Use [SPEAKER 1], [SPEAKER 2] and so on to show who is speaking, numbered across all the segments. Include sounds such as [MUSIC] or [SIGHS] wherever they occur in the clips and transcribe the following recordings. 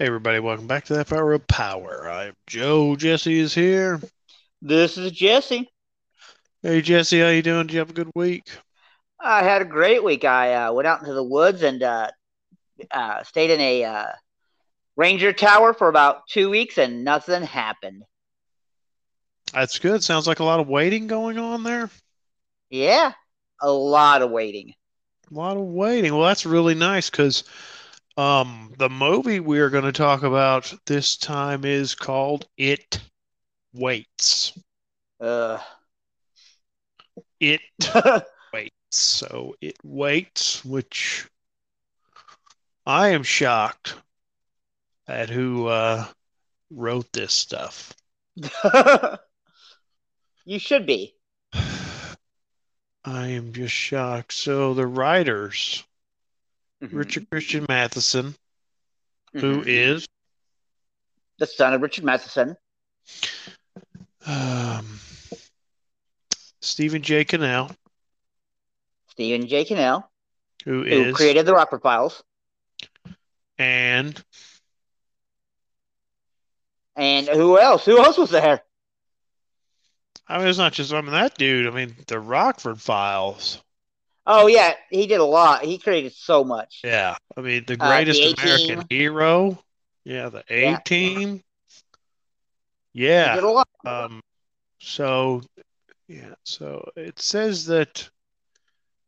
[SPEAKER 1] Hey everybody, welcome back to that Power of Power. I'm Joe. Jesse is here.
[SPEAKER 2] This is Jesse.
[SPEAKER 1] Hey Jesse, how you doing? Did you have a good week?
[SPEAKER 2] I had a great week. I uh, went out into the woods and uh, uh, stayed in a uh, ranger tower for about two weeks, and nothing happened.
[SPEAKER 1] That's good. Sounds like a lot of waiting going on there.
[SPEAKER 2] Yeah, a lot of waiting.
[SPEAKER 1] A lot of waiting. Well, that's really nice because um, the movie we are going to talk about this time is called It Waits.
[SPEAKER 2] Uh,
[SPEAKER 1] It [LAUGHS] waits. So it waits, which I am shocked at who uh, wrote this stuff. [LAUGHS]
[SPEAKER 2] you should be. [SIGHS]
[SPEAKER 1] I am just shocked. So the writers,
[SPEAKER 2] Mhm.
[SPEAKER 1] Richard Christian Matheson, who
[SPEAKER 2] Mhm.
[SPEAKER 1] is
[SPEAKER 2] the son of Richard Matheson.
[SPEAKER 1] um, Stephen J. Cannell,
[SPEAKER 2] Stephen J. Cannell,
[SPEAKER 1] who
[SPEAKER 2] who
[SPEAKER 1] is
[SPEAKER 2] created the Rockford Files,
[SPEAKER 1] and
[SPEAKER 2] and who else? Who else was there?
[SPEAKER 1] I mean it's not just I mean that dude. I mean the Rockford Files.
[SPEAKER 2] Oh yeah, he did a lot. He created so much.
[SPEAKER 1] Yeah, I mean the
[SPEAKER 2] Uh,
[SPEAKER 1] greatest
[SPEAKER 2] the
[SPEAKER 1] American hero. Yeah, the A
[SPEAKER 2] Yeah.
[SPEAKER 1] team.
[SPEAKER 2] He did
[SPEAKER 1] Yeah.
[SPEAKER 2] a lot.
[SPEAKER 1] Um. So, yeah. So it says that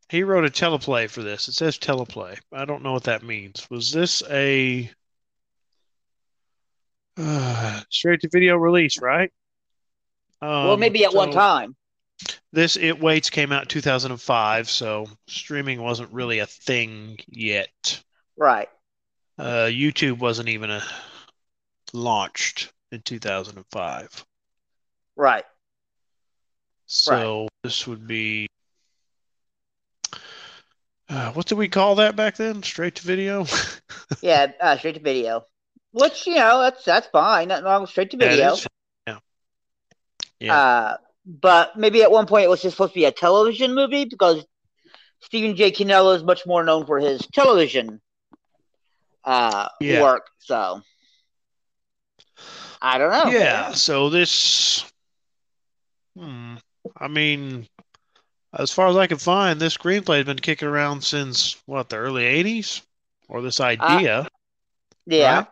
[SPEAKER 1] he wrote a teleplay for this. It says teleplay. I don't know what that means. Was this a uh, [SIGHS] straight to video release? Right.
[SPEAKER 2] well,
[SPEAKER 1] Um,
[SPEAKER 2] maybe at one time.
[SPEAKER 1] This It Waits came out in 2005, so streaming wasn't really a thing yet.
[SPEAKER 2] Right.
[SPEAKER 1] Uh, YouTube wasn't even a, launched in 2005.
[SPEAKER 2] Right.
[SPEAKER 1] So this would be uh, what did we call that back then? Straight to video? [LAUGHS]
[SPEAKER 2] Yeah, uh, straight to video. Which you know that's that's fine. Nothing wrong with straight to video.
[SPEAKER 1] yeah. Yeah.
[SPEAKER 2] Uh, but maybe at one point it was just supposed to be a television movie because Stephen J. Cannell is much more known for his television uh,
[SPEAKER 1] Yeah.
[SPEAKER 2] work. So I don't know.
[SPEAKER 1] Yeah, so this hmm, I mean as far as I can find, this screenplay has been kicking around since what, the early 80s? Or this idea.
[SPEAKER 2] Yeah.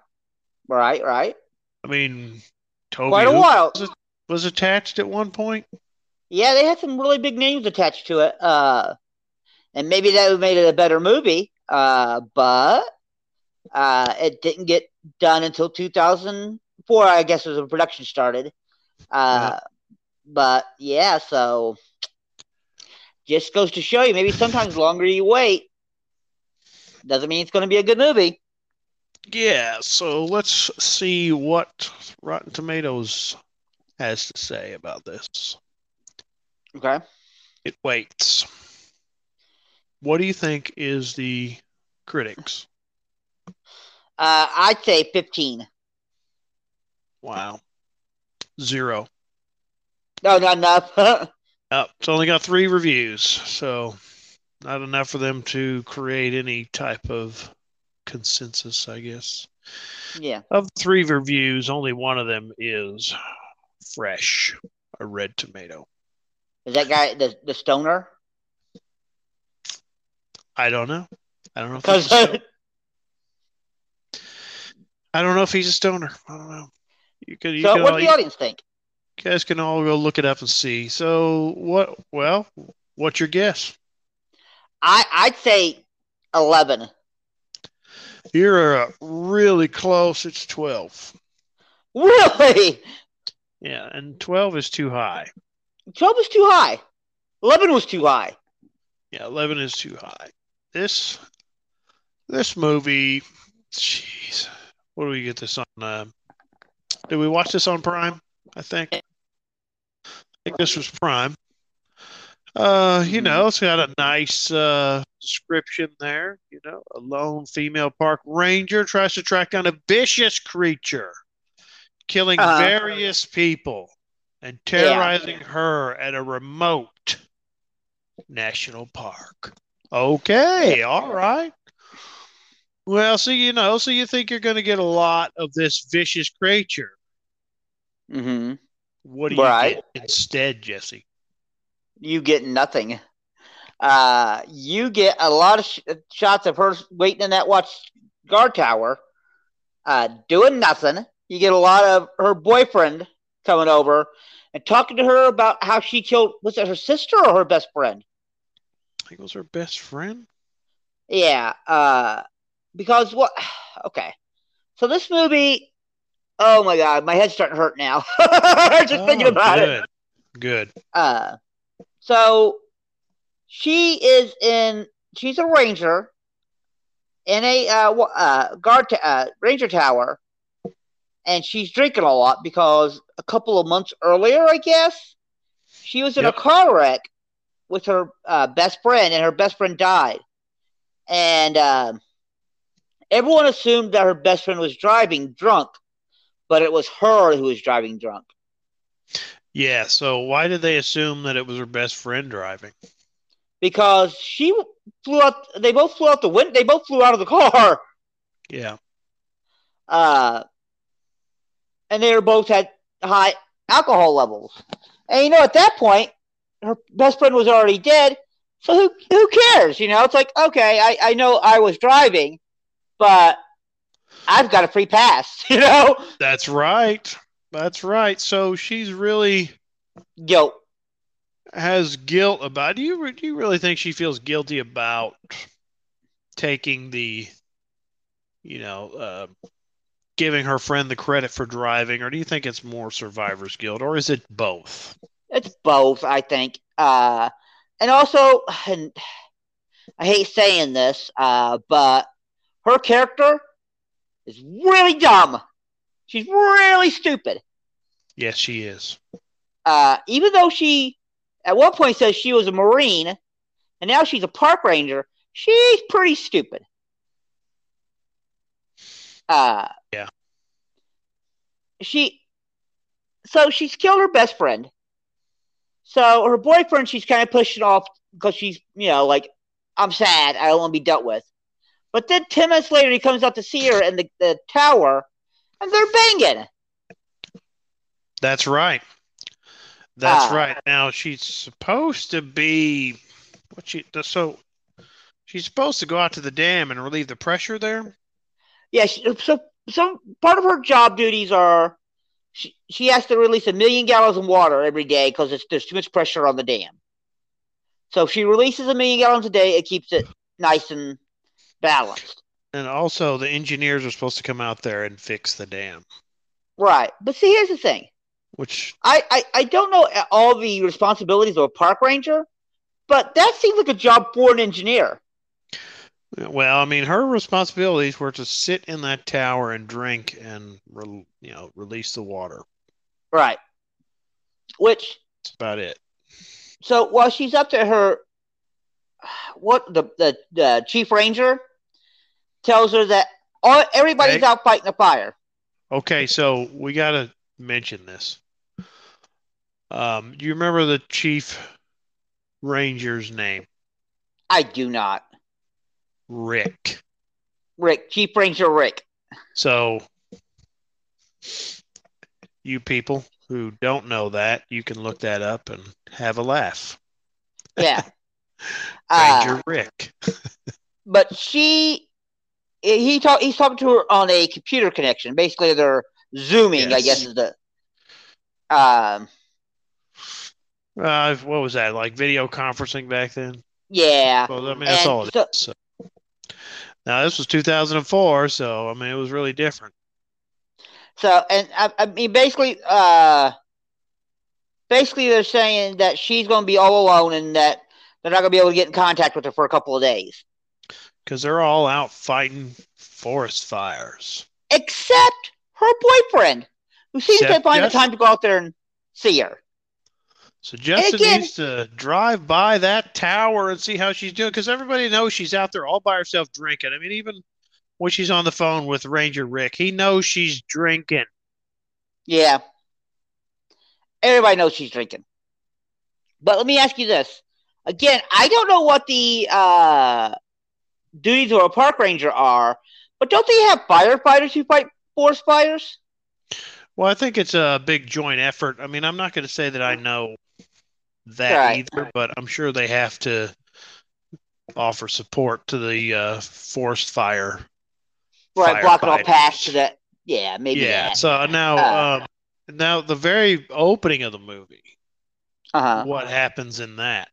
[SPEAKER 2] Right. Right.
[SPEAKER 1] I mean, Toby
[SPEAKER 2] Quite a while.
[SPEAKER 1] Was, attached at one point.
[SPEAKER 2] Yeah, they had some really big names attached to it. Uh, and maybe that would have made it a better movie. Uh, but uh, it didn't get done until 2004, I guess, was when production started. Uh, But yeah, so just goes to show you maybe sometimes longer you wait doesn't mean it's going to be a good movie.
[SPEAKER 1] Yeah, so let's see what Rotten Tomatoes has to say about this.
[SPEAKER 2] Okay.
[SPEAKER 1] It waits. What do you think is the critics?
[SPEAKER 2] Uh, I'd say 15.
[SPEAKER 1] Wow. Zero.
[SPEAKER 2] No, not enough. [LAUGHS]
[SPEAKER 1] Oh, it's only got three reviews, so not enough for them to create any type of consensus, I guess.
[SPEAKER 2] yeah.
[SPEAKER 1] Of three reviews, only one of them is fresh, a red tomato.
[SPEAKER 2] Is that guy the, the stoner?
[SPEAKER 1] I don't know. I don't know if he's
[SPEAKER 2] Because
[SPEAKER 1] a stoner. I don't know if he's a stoner. I don't know. You could, you
[SPEAKER 2] so,
[SPEAKER 1] could
[SPEAKER 2] what
[SPEAKER 1] all,
[SPEAKER 2] do the
[SPEAKER 1] you
[SPEAKER 2] audience think?
[SPEAKER 1] guys can all go look it up and see. So what? Well, what's your guess?
[SPEAKER 2] I I'd say 11.
[SPEAKER 1] You're uh, really close. It's twelve.
[SPEAKER 2] Really?
[SPEAKER 1] Yeah, and twelve is too high.
[SPEAKER 2] 12 is too high. 11 was too high.
[SPEAKER 1] Yeah, eleven is too high. This this movie, jeez, what do we get this on? Uh, did we watch this on Prime? I think. I think this was Prime. Uh, you know, it's got a nice uh, description there. You know, a lone female park ranger tries to track down a vicious creature, killing
[SPEAKER 2] Uh-huh.
[SPEAKER 1] various people and terrorizing her at a remote national park. Okay, all right. Well, so you know, so you think you're going to get a lot of this vicious creature.
[SPEAKER 2] Mm-hmm.
[SPEAKER 1] What do you
[SPEAKER 2] Right.
[SPEAKER 1] get instead, Jesse?
[SPEAKER 2] You get nothing. Uh, you get a lot of sh- shots of her waiting in that watch guard tower, uh, doing nothing. You get a lot of her boyfriend coming over and talking to her about how she killed. Was it her sister or her best friend?
[SPEAKER 1] I think it was her best friend.
[SPEAKER 2] Yeah. Uh, because what? [SIGHS] Okay. So this movie. Oh my god, my head's starting to hurt now. [LAUGHS] Just thinking
[SPEAKER 1] Oh,
[SPEAKER 2] about it.
[SPEAKER 1] good. Good.
[SPEAKER 2] Uh, so she is in. She's a ranger in a uh, uh, guard ta- uh, ranger tower, and she's drinking a lot because a couple of months earlier, I guess, she was in
[SPEAKER 1] Yep.
[SPEAKER 2] a car wreck with her uh, best friend, and her best friend died, and um everyone assumed that her best friend was driving drunk, but it was her who was driving drunk.
[SPEAKER 1] Yeah. So why did they assume that it was her best friend driving?
[SPEAKER 2] because she flew out. They both flew out the window. They both flew out of the car,
[SPEAKER 1] Yeah.
[SPEAKER 2] uh, and they were both had high alcohol levels. And you know, at that point, her best friend was already dead. So who who cares? You know, it's like okay, I I know I was driving, but I've got a free pass. [LAUGHS] You know,
[SPEAKER 1] That's right. That's right. So she's really
[SPEAKER 2] yo,
[SPEAKER 1] has guilt about. Do you do you really think she feels guilty about taking the, you know, uh, giving her friend the credit for driving, or do you think it's more survivor's guilt, or is it both?
[SPEAKER 2] It's both, I think. Uh, and also, and I hate saying this, uh, but her character is really dumb. She's really stupid.
[SPEAKER 1] Yes, she is.
[SPEAKER 2] Uh, even though she, at one point, says she was a Marine, and now she's a park ranger, she's pretty stupid. Uh,
[SPEAKER 1] Yeah.
[SPEAKER 2] She, so she's killed her best friend. So her boyfriend, she's kind of pushing off because she's, you know, like, I'm sad. I don't want to be dealt with. But then 10 minutes later, he comes out to see her in the, the tower, and they're banging.
[SPEAKER 1] That's right. That's
[SPEAKER 2] Ah.
[SPEAKER 1] right. Now she's supposed to be what she so she's supposed to go out to the dam and relieve the pressure there.
[SPEAKER 2] Yeah, she, so some part of her job duties are she, she has to release a million gallons of water every day because there's too much pressure on the dam. So if she releases a million gallons a day, it keeps it nice and balanced.
[SPEAKER 1] And also the engineers are supposed to come out there and fix the dam,
[SPEAKER 2] Right. But see, here's the thing.
[SPEAKER 1] which
[SPEAKER 2] I, I, I don't know all the responsibilities of a park ranger, but that seems like a job for an engineer.
[SPEAKER 1] Well, I mean her responsibilities were to sit in that tower and drink and re, you know release the water.
[SPEAKER 2] Right. Which
[SPEAKER 1] That's about it.
[SPEAKER 2] so while she's up to her what the the, the chief ranger tells her that all everybody's
[SPEAKER 1] Okay.
[SPEAKER 2] out fighting a fire.
[SPEAKER 1] Okay, so we got to mention this. Um, do you remember the chief ranger's name?
[SPEAKER 2] I do not.
[SPEAKER 1] Rick.
[SPEAKER 2] Rick, Chief Ranger Rick.
[SPEAKER 1] So, you people who don't know that, you can look that up and have a laugh.
[SPEAKER 2] Yeah. [LAUGHS] uh,
[SPEAKER 1] Ranger Rick. [LAUGHS]
[SPEAKER 2] but she he talk he's talking to her on a computer connection. Basically they're zooming, I guess is the um
[SPEAKER 1] Uh, what was that? Like video conferencing back then?
[SPEAKER 2] yeah.
[SPEAKER 1] Well, I mean, that's
[SPEAKER 2] And
[SPEAKER 1] all it
[SPEAKER 2] so-
[SPEAKER 1] is. So. Now, this was 2004, so I mean, it was really different.
[SPEAKER 2] So and I, I mean basically uh basically they're saying that she's gonna be all alone and that they're not gonna be able to get in contact with her for a couple of days.
[SPEAKER 1] Because they're all out fighting forest fires.
[SPEAKER 2] Except her boyfriend, who seems to
[SPEAKER 1] Except
[SPEAKER 2] find the time to go out there and see her.
[SPEAKER 1] So Justin
[SPEAKER 2] again-
[SPEAKER 1] needs to drive by that tower and see how she's doing because everybody knows she's out there all by herself drinking. I mean, even when she's on the phone with Ranger Rick, he knows she's drinking.
[SPEAKER 2] Yeah. Everybody knows she's drinking. But let me ask you this. Again, I don't know what the uh duties of a park ranger are, but don't they have firefighters who fight forest fires?
[SPEAKER 1] Well, I think it's a big joint effort. I mean, I'm not going to say that I know that
[SPEAKER 2] Right.
[SPEAKER 1] either, but I'm sure they have to offer support to the uh, forest fire.
[SPEAKER 2] Right, block it all past to that. Yeah, maybe
[SPEAKER 1] yeah.
[SPEAKER 2] that.
[SPEAKER 1] So now,
[SPEAKER 2] Uh.
[SPEAKER 1] um, now the very opening of the movie,
[SPEAKER 2] Uh-huh.
[SPEAKER 1] what happens in that?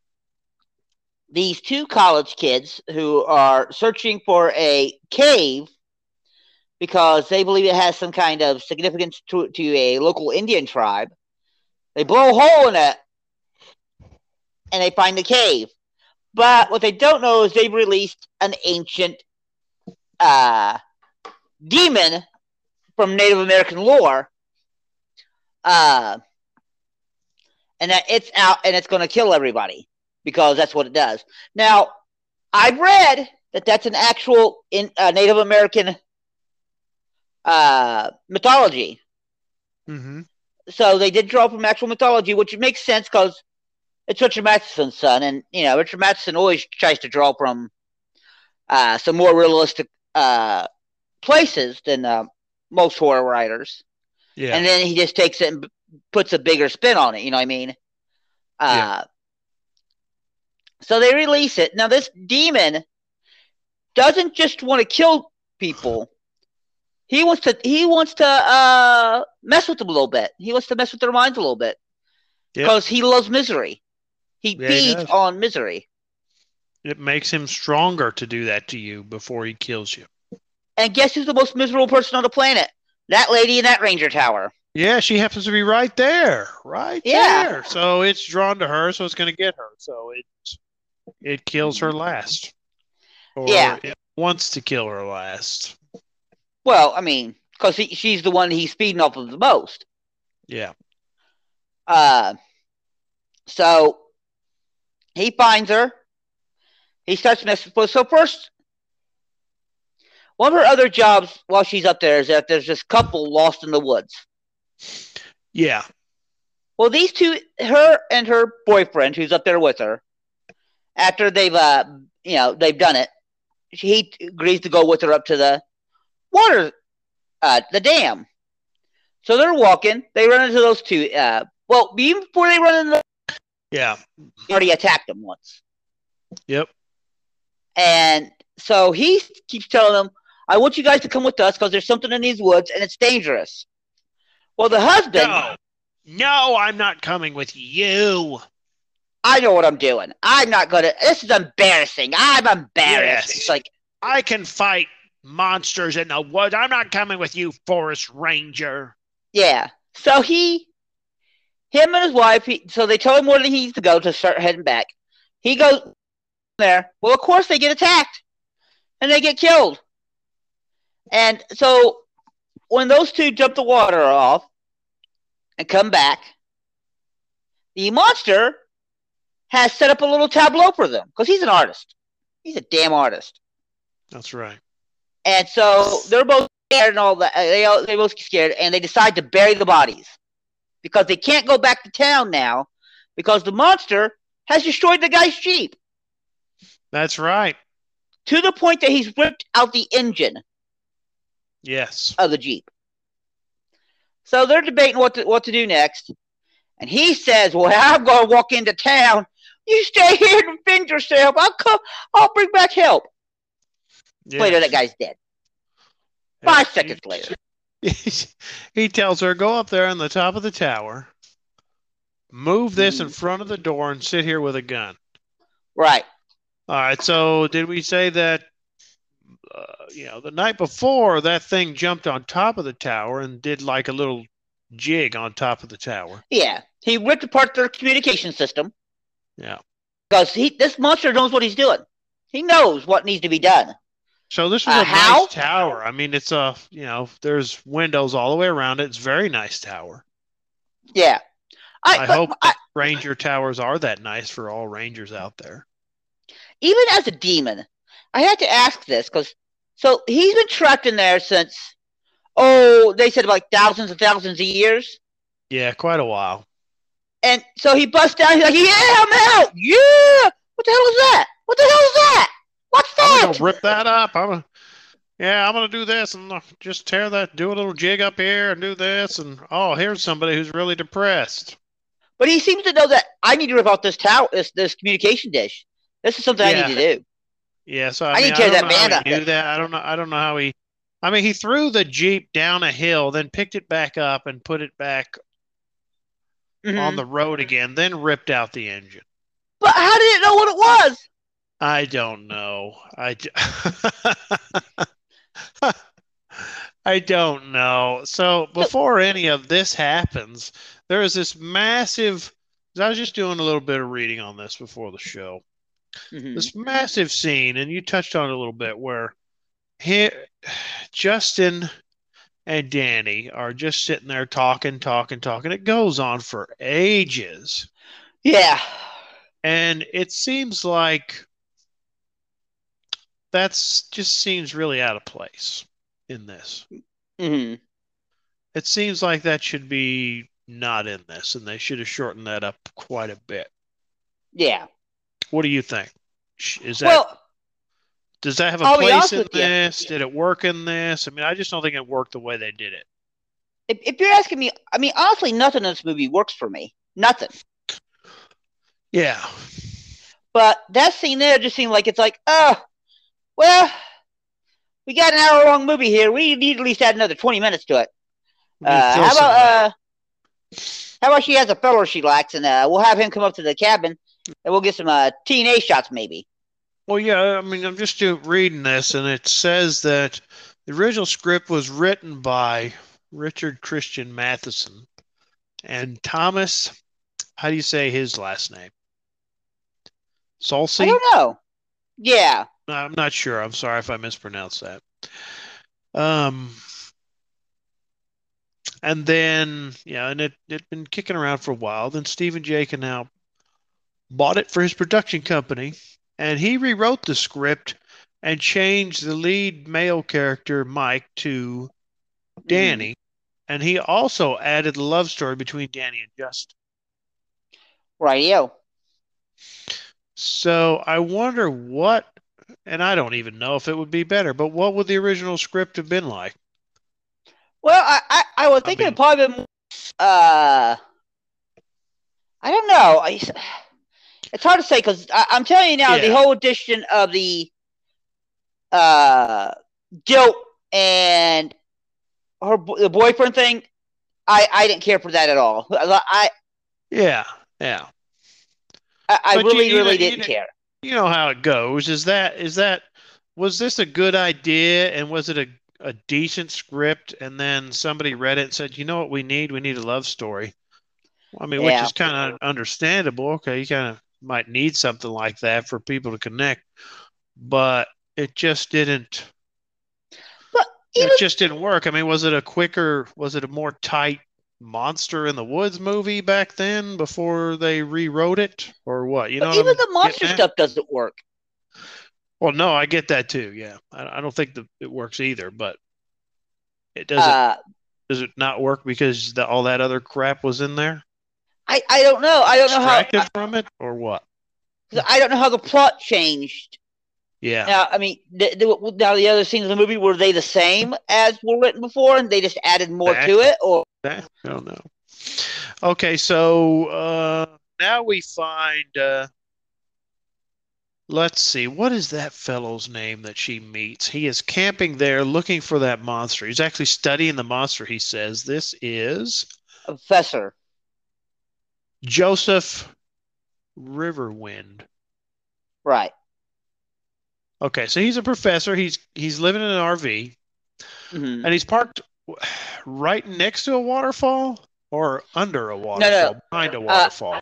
[SPEAKER 2] These two college kids who are searching for a cave because they believe it has some kind of significance to, to a local Indian tribe. They blow a hole in it and they find the cave. But what they don't know is they've released an ancient uh, demon from Native American lore. Uh, and that it's out and it's going to kill everybody because that's what it does. Now, I've read that that's an actual in, uh, Native American uh, mythology.
[SPEAKER 1] Mm-hmm.
[SPEAKER 2] So they did draw from actual mythology, which makes sense because it's Richard Matheson's son, and you know Richard Matheson always tries to draw from uh, some more realistic uh, places than uh, most horror writers,
[SPEAKER 1] Yeah.
[SPEAKER 2] and then he just takes it and puts a bigger spin on it. You know what I mean? Uh, So they release it. Now this demon doesn't just want to kill people. He wants to. He wants to uh, mess with them a little bit. He wants to mess with their minds a little bit
[SPEAKER 1] Yep.
[SPEAKER 2] because he loves misery. He
[SPEAKER 1] Yeah,
[SPEAKER 2] feeds
[SPEAKER 1] does.
[SPEAKER 2] on misery.
[SPEAKER 1] it makes him stronger to do that to you before he kills you.
[SPEAKER 2] And guess who's the most miserable person on the planet? That lady in that ranger tower.
[SPEAKER 1] Yeah, she happens to be right there, right
[SPEAKER 2] Yeah.
[SPEAKER 1] there. So it's drawn to her, so it's going to get her. So it it kills her last, or
[SPEAKER 2] Yeah.
[SPEAKER 1] it wants to kill her last.
[SPEAKER 2] Well, I mean, because she's the one he's feeding off of the most.
[SPEAKER 1] Yeah,
[SPEAKER 2] Uh, so he finds her. He starts messing with. So first, one of her other jobs while she's up there is that there's this couple lost in the woods.
[SPEAKER 1] yeah,
[SPEAKER 2] Well, these two, her and her boyfriend, who's up there with her, after they've, uh, you know, they've done it, he agrees to go with her up to the water, uh, the dam. So they're walking. They run into those two. Uh, well, even before they run into,
[SPEAKER 1] yeah,
[SPEAKER 2] he already attacked them once.
[SPEAKER 1] yep,
[SPEAKER 2] And so he keeps telling them, I want you guys to come with us because there's something in these woods and it's dangerous. Well, the husband,
[SPEAKER 1] no, no, I'm not coming with you.
[SPEAKER 2] I know what I'm doing. I'm not going to, this is embarrassing. I'm embarrassed.
[SPEAKER 1] Yes.
[SPEAKER 2] It's like,
[SPEAKER 1] I can fight monsters in the woods. I'm not coming with you, forest ranger.
[SPEAKER 2] yeah. So he, him and his wife, he, so they tell him where he needs to go to start heading back. He goes there. Well, of course, they get attacked and they get killed. And so when those two jump the water off and come back, the monster has set up a little tableau for them because he's an artist. He's a damn artist.
[SPEAKER 1] That's right.
[SPEAKER 2] And so they're both scared and all that. They all, they both get scared, and they decide to bury the bodies because they can't go back to town now because the monster has destroyed the guy's jeep
[SPEAKER 1] That's right.
[SPEAKER 2] to the point that he's ripped out the engine
[SPEAKER 1] Yes.
[SPEAKER 2] of the jeep. So they're debating what to, what to do next, and he says, "Well, [LAUGHS] I'm going to walk into town. You stay here and defend yourself. I'll come. I'll bring back help."
[SPEAKER 1] yes.
[SPEAKER 2] Later, that guy's dead. Five seconds later. [LAUGHS]
[SPEAKER 1] he tells her, go up there on the top of the tower, move this in
[SPEAKER 2] Mhm.
[SPEAKER 1] front of the door, and sit here with a gun.
[SPEAKER 2] Right.
[SPEAKER 1] All right. So, did we say that, uh, you know, the night before that thing jumped on top of the tower and did like a little jig on top of the tower?
[SPEAKER 2] Yeah. He ripped apart their communication system.
[SPEAKER 1] Yeah.
[SPEAKER 2] because he this monster knows what he's doing. He knows what needs to be done.
[SPEAKER 1] So this was
[SPEAKER 2] Uh,
[SPEAKER 1] a nice tower. I mean, it's a you know, there's windows all the way around it. It's a very nice tower.
[SPEAKER 2] Yeah, I,
[SPEAKER 1] I
[SPEAKER 2] but
[SPEAKER 1] hope
[SPEAKER 2] I,
[SPEAKER 1] Ranger towers are that nice for all rangers out there.
[SPEAKER 2] even as a demon, I had to ask this because so he's been trapped in there since oh they said like thousands and thousands of years,
[SPEAKER 1] Yeah, quite a while.
[SPEAKER 2] and so he busts down. He's like, "Yeah, I'm out. Yeah, what the hell is that? What the hell is that? What's
[SPEAKER 1] I'm gonna rip that up. I'm gonna, yeah, I'm gonna do this and uh, just tear that, do a little jig up here and do this, and oh, here's somebody who's really depressed.
[SPEAKER 2] But he seems to know that I need to rip out this tower, this this communication dish. This is something I need to do.
[SPEAKER 1] Yeah, so I,
[SPEAKER 2] I
[SPEAKER 1] mean,
[SPEAKER 2] need to tear that
[SPEAKER 1] how
[SPEAKER 2] up then.
[SPEAKER 1] that. I don't know. I don't know how he. I mean, he threw the jeep down a hill, then picked it back up and put it back
[SPEAKER 2] Mhm.
[SPEAKER 1] on the road again, then ripped out the engine.
[SPEAKER 2] But how did it know what it was?
[SPEAKER 1] I don't know. I, d- [LAUGHS] I don't know. So before any of this happens, there is this massive. I was just doing a little bit of reading on this before the show.
[SPEAKER 2] Mhm.
[SPEAKER 1] This massive scene, and you touched on it a little bit, where he, [SIGHS] Justin and Danny are just sitting there talking, talking, talking. It goes on for ages.
[SPEAKER 2] Yeah.
[SPEAKER 1] And it seems like that's just seems really out of place in this.
[SPEAKER 2] hmm
[SPEAKER 1] It seems like that should be not in this, and they should have shortened that up quite a bit.
[SPEAKER 2] Yeah.
[SPEAKER 1] What do you think? Is that
[SPEAKER 2] Well,
[SPEAKER 1] does that have a
[SPEAKER 2] I'll
[SPEAKER 1] place in
[SPEAKER 2] with you.
[SPEAKER 1] this? Did it work in this? I mean, I just don't think it worked the way they did it.
[SPEAKER 2] if, if you're asking me, I mean, honestly, nothing in this movie works for me. Nothing.
[SPEAKER 1] Yeah,
[SPEAKER 2] But that scene there just seemed like it's like, oh, well, we got an hour long movie here. We need at least add another 20 minutes to it. Uh, how
[SPEAKER 1] fill some of
[SPEAKER 2] about uh, how about she has a fellow she likes, and uh, we'll have him come up to the cabin, and we'll get some uh, TNA shots, maybe.
[SPEAKER 1] Well, yeah, I mean, I'm just reading this, and it says that the original script was written by Richard Christian Matheson and Thomas. How do you say his last name?
[SPEAKER 2] Salsi?
[SPEAKER 1] I
[SPEAKER 2] don't know. Yeah,
[SPEAKER 1] I'm not sure. I'm sorry if I mispronounced that. Um, and then yeah, and it it been kicking around for a while. Then Stephen J. now bought it for his production company, and he rewrote the script and changed the lead male character Mike to Danny, and he also added the love story between Danny and Justin.
[SPEAKER 2] rightio.
[SPEAKER 1] So I wonder what, and I don't even know if it would be better, but what would the original script have been like?
[SPEAKER 2] Well, I I, I was thinking
[SPEAKER 1] mean-
[SPEAKER 2] it probably been, uh, I don't know. I, it's hard to say because I'm telling you now, the whole addition of the uh guilt and her the boyfriend thing, I I didn't care for that at all. [LAUGHS] I
[SPEAKER 1] Yeah, yeah.
[SPEAKER 2] I, I really really didn't
[SPEAKER 1] know-
[SPEAKER 2] care.
[SPEAKER 1] You know how it goes. Is that is that was this a good idea and was it a a decent script and then somebody read it and said, "You know what we need? We need a love story." I mean, which is kind of understandable. Okay, you kind of might need something like that for people to connect, but it just didn't
[SPEAKER 2] But even
[SPEAKER 1] it just didn't work. I mean, was it a quicker, was it a more tight monster in the woods movie back then before they rewrote it, or what? You know,
[SPEAKER 2] but
[SPEAKER 1] what
[SPEAKER 2] even
[SPEAKER 1] I'm
[SPEAKER 2] the monster
[SPEAKER 1] getting at?
[SPEAKER 2] stuff doesn't work.
[SPEAKER 1] Well, no, I get that too. Yeah, I, I don't think that it works either, but it doesn't.
[SPEAKER 2] Uh,
[SPEAKER 1] does it not work because the, all that other crap was in there,
[SPEAKER 2] I I don't know. I don't know how.
[SPEAKER 1] extracted from it, or what?
[SPEAKER 2] I don't know how the plot changed.
[SPEAKER 1] Yeah,
[SPEAKER 2] Now, I mean, the, the, now the other scenes in the movie were they the same as were written before, and they just added more
[SPEAKER 1] Back-
[SPEAKER 2] to it, or
[SPEAKER 1] I don't know. Okay, so uh, now we find. Uh, let's see, what is that fellow's name that she meets? He is camping there looking for that monster. He's actually studying the monster. He says this is
[SPEAKER 2] professor?
[SPEAKER 1] Joseph Riverwind.
[SPEAKER 2] Right.
[SPEAKER 1] Okay, so he's a professor. He's he's living in an RV,
[SPEAKER 2] hmm
[SPEAKER 1] and he's parked [SIGHS] right next to a waterfall or under a waterfall,
[SPEAKER 2] no.
[SPEAKER 1] behind a waterfall.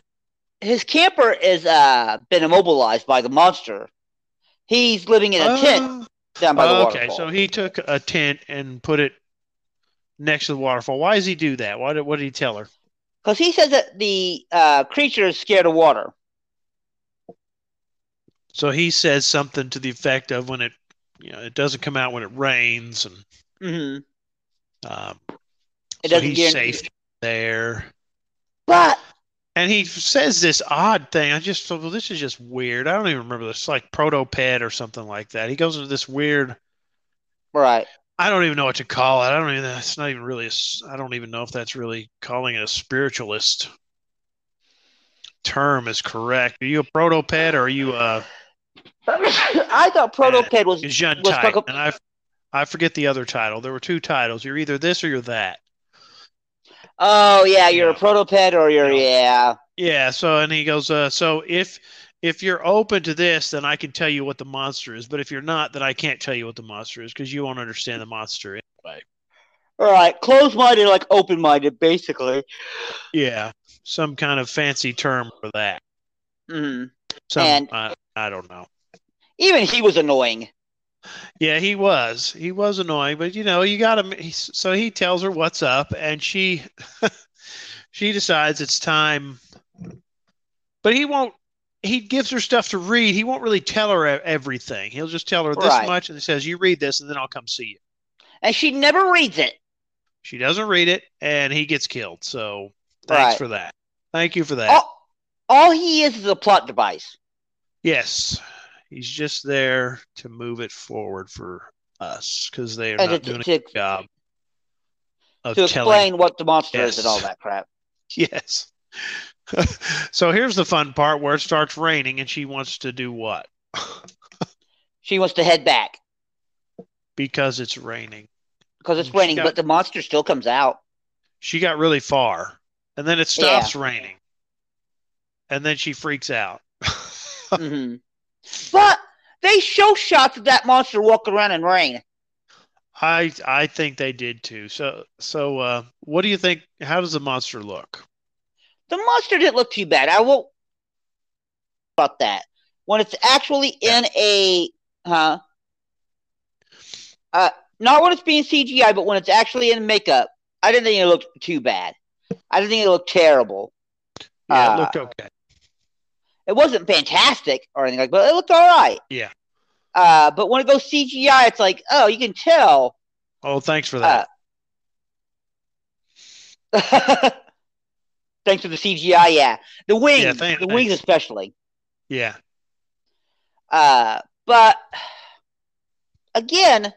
[SPEAKER 2] His camper is uh been immobilized by the monster. He's living in a tent
[SPEAKER 1] Uh,
[SPEAKER 2] down by the
[SPEAKER 1] okay,
[SPEAKER 2] waterfall.
[SPEAKER 1] Okay, so he took a tent and put it next to the waterfall. Why does he do that? Why did, what did he tell her?
[SPEAKER 2] Because he says that the uh, creature is scared of water.
[SPEAKER 1] So he says something to the effect of when it, you know, it doesn't come out when it rains, and
[SPEAKER 2] hmm
[SPEAKER 1] um,
[SPEAKER 2] It
[SPEAKER 1] so
[SPEAKER 2] doesn't
[SPEAKER 1] he's
[SPEAKER 2] guarantee-
[SPEAKER 1] safe there.
[SPEAKER 2] But
[SPEAKER 1] and he says this odd thing. I just thought, well, this is just weird. I don't even remember this, like protoped or something like that. He goes into this weird.
[SPEAKER 2] Right.
[SPEAKER 1] I don't even know what to call it. I don't even. It's not even really. A, I don't even know if that's really calling it a spiritualist term is correct. Are you a protoped or are you a? [COUGHS]
[SPEAKER 2] I thought protoped was
[SPEAKER 1] was
[SPEAKER 2] proto-
[SPEAKER 1] and I I forget the other title. There were two titles. You're either this or you're that.
[SPEAKER 2] Oh yeah, you're yeah. a protoped or you're yeah.
[SPEAKER 1] Yeah. So and he goes, uh, so if if you're open to this, then I can tell you what the monster is. But if you're not, then I can't tell you what the monster is because you won't understand the monster anyway.
[SPEAKER 2] All right, closed-minded, like open-minded, basically.
[SPEAKER 1] Yeah, some kind of fancy term for that.
[SPEAKER 2] Mm-hmm.
[SPEAKER 1] Some, and uh, I don't know.
[SPEAKER 2] Even he was annoying.
[SPEAKER 1] Yeah, he was. He was annoying, but you know, you got to. So he tells her what's up, and she, [LAUGHS] she decides it's time. But he won't he gives her stuff to read. He won't really tell her everything. He'll just tell her this right. much, and he says, "You read this, and then I'll come see you."
[SPEAKER 2] And she never reads it.
[SPEAKER 1] She doesn't read it, and he gets killed. So thanks right. for that. Thank you for that.
[SPEAKER 2] All, all he is is a plot device.
[SPEAKER 1] Yes, he's just there to move it forward for us because they are and not to, doing to, a good job
[SPEAKER 2] of to explain what the monster yes. is and all that crap. [LAUGHS]
[SPEAKER 1] Yes. [LAUGHS] so here's the fun part where it starts raining and she wants to do what? [LAUGHS]
[SPEAKER 2] she wants to head back.
[SPEAKER 1] Because it's raining.
[SPEAKER 2] Because it's raining, got, but the monster still comes out.
[SPEAKER 1] She got really far. And then it stops yeah. raining. And then she freaks out.
[SPEAKER 2] mm-hmm. But they show shots of that monster walking around in rain.
[SPEAKER 1] I I think they did too. So so uh, what do you think? How does the monster look?
[SPEAKER 2] The monster didn't look too bad. I will about that. When it's actually in a huh? Uh not when it's being CGI, but when it's actually in makeup, I didn't think it looked too bad. I didn't think it looked terrible.
[SPEAKER 1] Yeah, uh, it looked okay.
[SPEAKER 2] It wasn't fantastic or anything like, but it looked all right.
[SPEAKER 1] Yeah.
[SPEAKER 2] Uh, but when it goes CGI, it's like, oh, you can tell.
[SPEAKER 1] Oh, thanks for that.
[SPEAKER 2] Uh, [LAUGHS] thanks for the CGI. Yeah, the wings, yeah, thanks, the wings especially.
[SPEAKER 1] Yeah.
[SPEAKER 2] Uh, but again,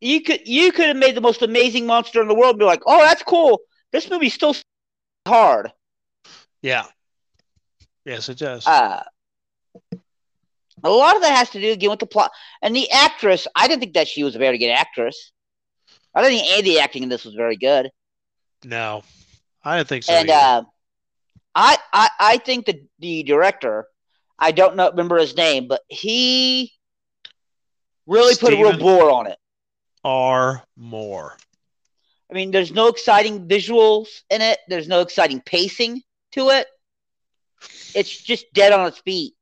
[SPEAKER 2] you could you could have made the most amazing monster in the world. And be like, oh, that's cool. This movie's still hard.
[SPEAKER 1] Yeah. Yes, it does.
[SPEAKER 2] Uh, a lot of that has to do again with the plot and the actress. I didn't think that she was a very good actress. I don't think any of the acting in this was very good.
[SPEAKER 1] No, I don't think so.
[SPEAKER 2] And uh, I, I I think the the director, I don't know remember his name, but he really Steven put a real bore on it.
[SPEAKER 1] R more.
[SPEAKER 2] I mean, there's no exciting visuals in it. There's no exciting pacing to it. It's just dead on its feet.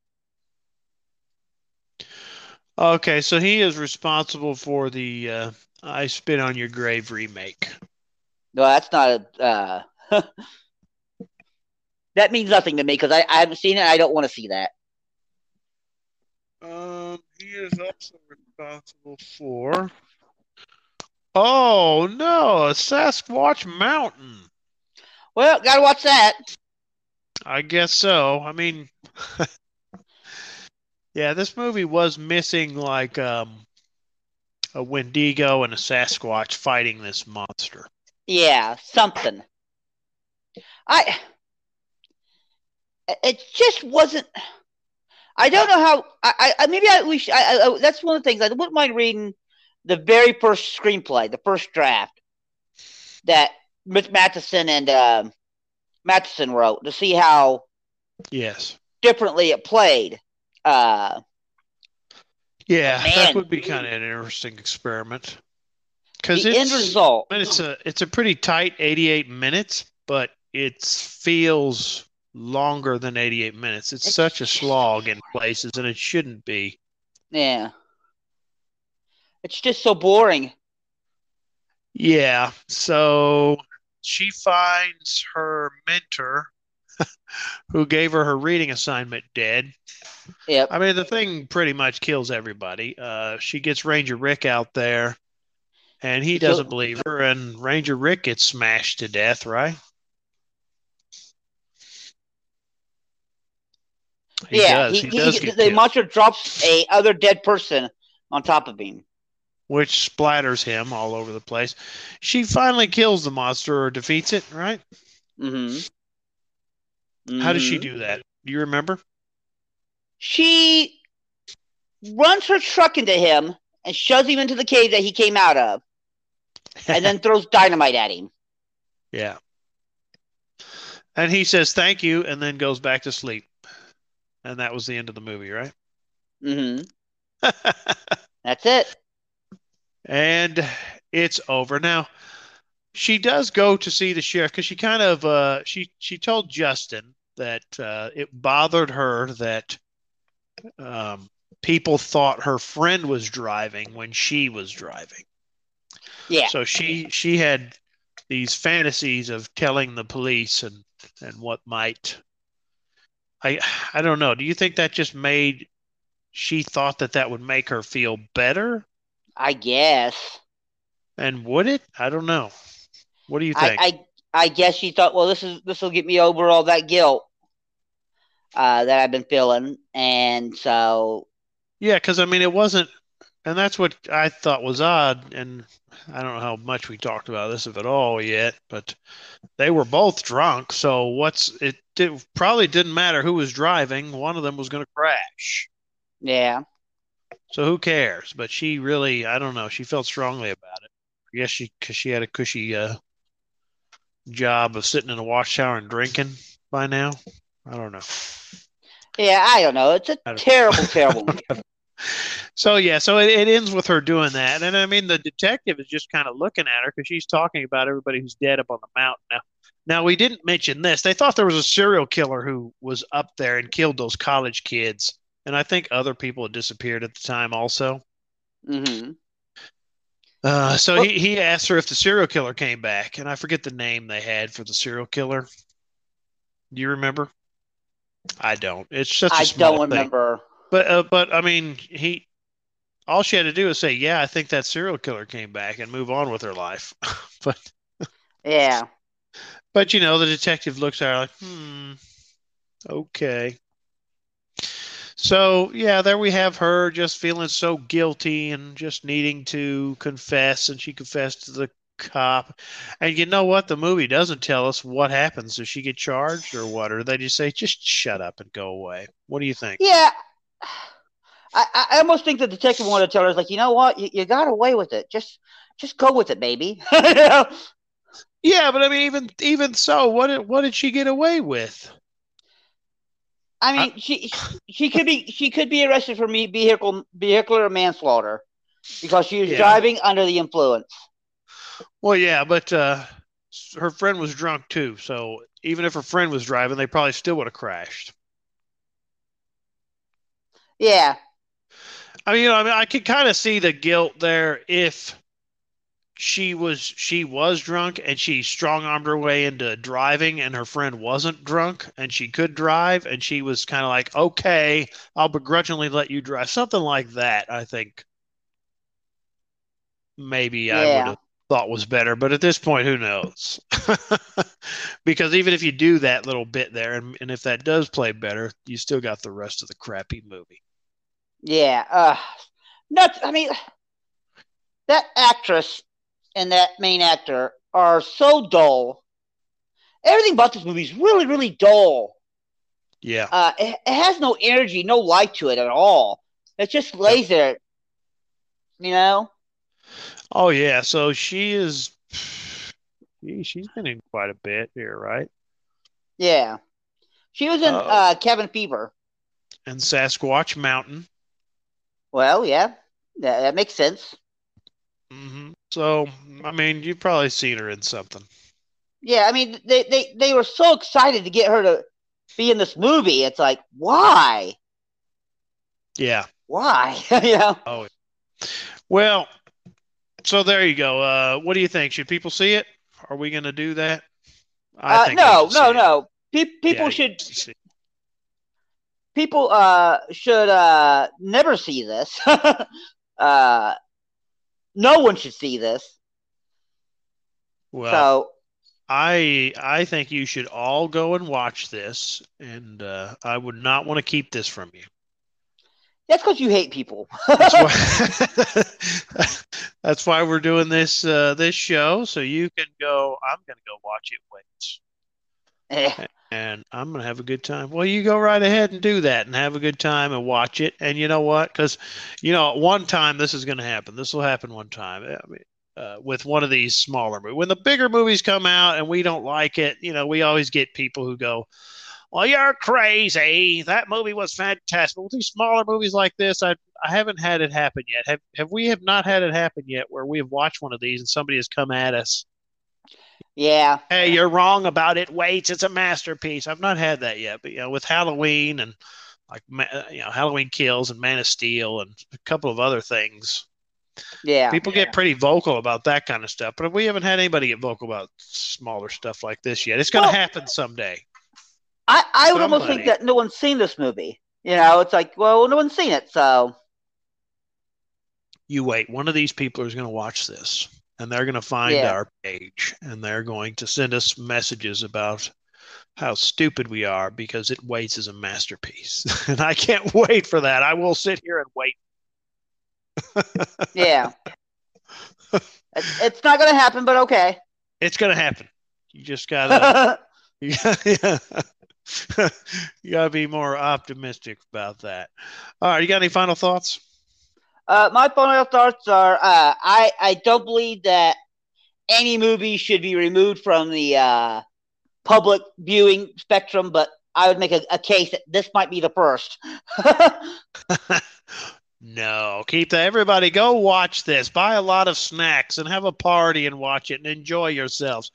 [SPEAKER 1] Okay, so he is responsible for the uh, "I Spit on Your Grave" remake.
[SPEAKER 2] No, that's not a. Uh, [LAUGHS] that means nothing to me because I, I haven't seen it. I don't want to see that.
[SPEAKER 1] Um, he is also responsible for. Oh no, a Sasquatch Mountain.
[SPEAKER 2] Well, gotta watch that.
[SPEAKER 1] I guess so. I mean, [LAUGHS] yeah, this movie was missing like um, a Wendigo and a Sasquatch fighting this monster.
[SPEAKER 2] Yeah, something. I it just wasn't. I don't know how. I, I maybe I we I, I, that's one of the things I wouldn't mind reading the very first screenplay, the first draft that Matheson and uh, Matheson wrote to see how
[SPEAKER 1] yes
[SPEAKER 2] differently it played. Uh,
[SPEAKER 1] yeah, man, that would be kind of an interesting experiment.
[SPEAKER 2] Because the end result,
[SPEAKER 1] it's a it's a pretty tight 88 minutes, but it feels longer than 88 minutes. It's, it's such a slog in places, and it shouldn't be.
[SPEAKER 2] Yeah, it's just so boring.
[SPEAKER 1] Yeah, so she finds her mentor [LAUGHS] who gave her her reading assignment dead.
[SPEAKER 2] Yep.
[SPEAKER 1] I mean, the thing pretty much kills everybody. Uh, she gets Ranger Rick out there, and he doesn't believe her, and Ranger Rick gets smashed to death, right? He
[SPEAKER 2] yeah,
[SPEAKER 1] does.
[SPEAKER 2] He,
[SPEAKER 1] he,
[SPEAKER 2] he
[SPEAKER 1] does
[SPEAKER 2] the monster drops a other dead person on top of him
[SPEAKER 1] which splatters him all over the place. She finally kills the monster or defeats it, right?
[SPEAKER 2] Mm-hmm.
[SPEAKER 1] How does she
[SPEAKER 2] Mhm.
[SPEAKER 1] do that? Do you remember?
[SPEAKER 2] She runs her truck into him and shoves him into the cave that he came out of, and then [LAUGHS] throws dynamite at him.
[SPEAKER 1] yeah. And he says thank you and then goes back to sleep. And that was the end of the movie, right?
[SPEAKER 2] Mm-hmm. [LAUGHS] That's it.
[SPEAKER 1] And it's over. Now she does go to see the sheriff because she kind of uh she she told justin that uh it bothered her that um people thought her friend was driving when she was driving.
[SPEAKER 2] Yeah.
[SPEAKER 1] so she she had these fantasies of telling the police and and what might i i don't know. Do you think that just made she thought that that would make her feel better
[SPEAKER 2] I guess.
[SPEAKER 1] And would it? I don't know. What do you
[SPEAKER 2] I,
[SPEAKER 1] think?
[SPEAKER 2] I I guess she thought, well, this is this will get me over all that guilt uh, that I've been feeling, and so
[SPEAKER 1] yeah, because I mean, it wasn't, and that's what I thought was odd. And I don't know how much we talked about this, if at all, yet. But they were both drunk, so what's it? Did, probably didn't matter who was driving. One of them was going to crash.
[SPEAKER 2] yeah,
[SPEAKER 1] So who cares? But she really, I don't know. She felt strongly about it. I guess she, because she had a cushy uh, job of sitting in a wash tower and drinking by now. I don't know.
[SPEAKER 2] yeah, I don't know. It's a terrible, [LAUGHS] terrible.
[SPEAKER 1] So yeah, so it, it ends with her doing that, and I mean the detective is just kind of looking at her because she's talking about everybody who's dead up on the mountain. Now, now we didn't mention this. They thought there was a serial killer who was up there and killed those college kids, and I think other people had disappeared at the time also.
[SPEAKER 2] hmm
[SPEAKER 1] Uh, so
[SPEAKER 2] Well-
[SPEAKER 1] he he asked her if the serial killer came back, and I forget the name they had for the serial killer. Do you remember? I don't. It's such a
[SPEAKER 2] I
[SPEAKER 1] small
[SPEAKER 2] don't
[SPEAKER 1] thing.
[SPEAKER 2] remember.
[SPEAKER 1] But uh, but I mean, he all she had to do was say, "Yeah, I think that serial killer came back," and move on with her life. [LAUGHS] but
[SPEAKER 2] Yeah,
[SPEAKER 1] but you know, the detective looks at her like, "Hmm, okay." So yeah, there we have her just feeling so guilty and just needing to confess, and she confessed to the cop. And you know what? The movie doesn't tell us what happens. Does she get charged or what? Or they just say, "Just shut up and go away." What do you think?
[SPEAKER 2] yeah. I, I almost think the detective wanted to tell her, like, you know what, you, you got away with it. Just just go with it, baby. [LAUGHS] You know?
[SPEAKER 1] Yeah, but I mean, even even so, what did what did she get away with?
[SPEAKER 2] I mean, she she could be she could be arrested for me vehicle vehicular manslaughter because she was
[SPEAKER 1] Yeah.
[SPEAKER 2] driving under the influence.
[SPEAKER 1] Well, yeah, but uh, her friend was drunk too, so even if her friend was driving, they probably still would have crashed.
[SPEAKER 2] Yeah,
[SPEAKER 1] I mean, you know, I mean, I could kind of see the guilt there if she was she was drunk and she strong armed her way into driving, and her friend wasn't drunk and she could drive, and she was kind of like, "Okay, I'll begrudgingly let you drive," something like that. I think maybe I would have thought was better, but at this point, who knows? [LAUGHS] because even if you do that little bit there, and, and if that does play better, you still got the rest of the crappy movie.
[SPEAKER 2] yeah. Uh, nuts. I mean, that actress and that main actor are so dull. Everything about this movie is really, really dull.
[SPEAKER 1] Yeah.
[SPEAKER 2] Uh, it, it has no energy, no life to it at all. It just lays there. You know?
[SPEAKER 1] Oh yeah, so she is. Gee, she's been in quite a bit here, right?
[SPEAKER 2] Yeah. She was in
[SPEAKER 1] Oh.
[SPEAKER 2] uh, Cabin Fever.
[SPEAKER 1] And Sasquatch Mountain.
[SPEAKER 2] Well, yeah, that, that makes sense.
[SPEAKER 1] hmm So I mean, you've probably seen her in something.
[SPEAKER 2] Yeah, I mean, they, they, they were so excited to get her to be in this movie. It's like, why?
[SPEAKER 1] Yeah.
[SPEAKER 2] Why? [LAUGHS] you know?
[SPEAKER 1] Oh. Well, so there you go. Uh, what do you think? Should people see it? Are we going to do that?
[SPEAKER 2] Uh,
[SPEAKER 1] they
[SPEAKER 2] no, no, no. Pe- people
[SPEAKER 1] Yeah,
[SPEAKER 2] should
[SPEAKER 1] see-
[SPEAKER 2] people uh should uh never see this. [LAUGHS] uh, no one should see this.
[SPEAKER 1] Well,
[SPEAKER 2] so
[SPEAKER 1] I I think you should all go and watch this, and uh, I would not want to keep this from you.
[SPEAKER 2] That's because you hate people.
[SPEAKER 1] That's why, [LAUGHS] [LAUGHS] that's why we're doing this uh, this show, so you can go. I'm going to go watch it. Wait.
[SPEAKER 2] Eh.
[SPEAKER 1] and I'm gonna have a good time. Well, you go right ahead and do that and have a good time and watch it. And you know what? Because you know, one time this is gonna happen. This will happen one time. I mean, uh, with one of these smaller movies. When the bigger movies come out and we don't like it, you know, we always get people who go, "Well, you're crazy. That movie was fantastic." With these smaller movies like this, I I haven't had it happen yet. Have have we have not had it happen yet where we have watched one of these and somebody has come at us
[SPEAKER 2] Yeah.
[SPEAKER 1] hey, you're wrong about it. Wait, it's a masterpiece. I've not had that yet, but you know, with Halloween and like uh, you know, Halloween Kills and Man of Steel and a couple of other things,
[SPEAKER 2] Yeah.
[SPEAKER 1] people get pretty vocal about that kind of stuff. But we haven't had anybody get vocal about smaller stuff like this yet. It's going to
[SPEAKER 2] Well-
[SPEAKER 1] happen someday.
[SPEAKER 2] I, I would almost think that no one's seen this movie. You know, it's like, well, no one's seen it, so
[SPEAKER 1] You wait. One of these people is going to watch this, and they're going to find
[SPEAKER 2] Yeah.
[SPEAKER 1] our page, and they're going to send us messages about how stupid we are because it waits as a masterpiece. [LAUGHS] and I can't wait for that. I will sit here and wait. [LAUGHS]
[SPEAKER 2] yeah. it's, it's not going to happen, but okay.
[SPEAKER 1] It's going to happen. You just gotta, [LAUGHS] you gotta be more optimistic about that. All right, you got any final thoughts?
[SPEAKER 2] Uh, my final thoughts are uh, I, I don't believe that any movie should be removed from the uh, public viewing spectrum, but I would make a, a case that this might be the first. [LAUGHS]
[SPEAKER 1] no, keep that. Everybody, go watch this. Buy a lot of snacks and have a party and watch it and enjoy yourselves.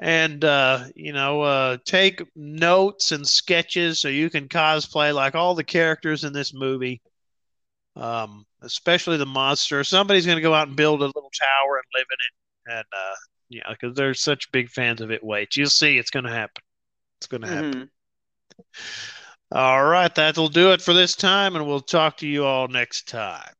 [SPEAKER 1] And uh, you know, uh, take notes and sketches so you can cosplay like all the characters in this movie. Um, especially the monster. Somebody's going to go out and build a little tower and live in it, and uh, yeah, because they're such big fans of it. Wait, you'll see, it's going to happen. It's going to happen.
[SPEAKER 2] Mhm.
[SPEAKER 1] All right, that'll do it for this time, and we'll talk to you all next time.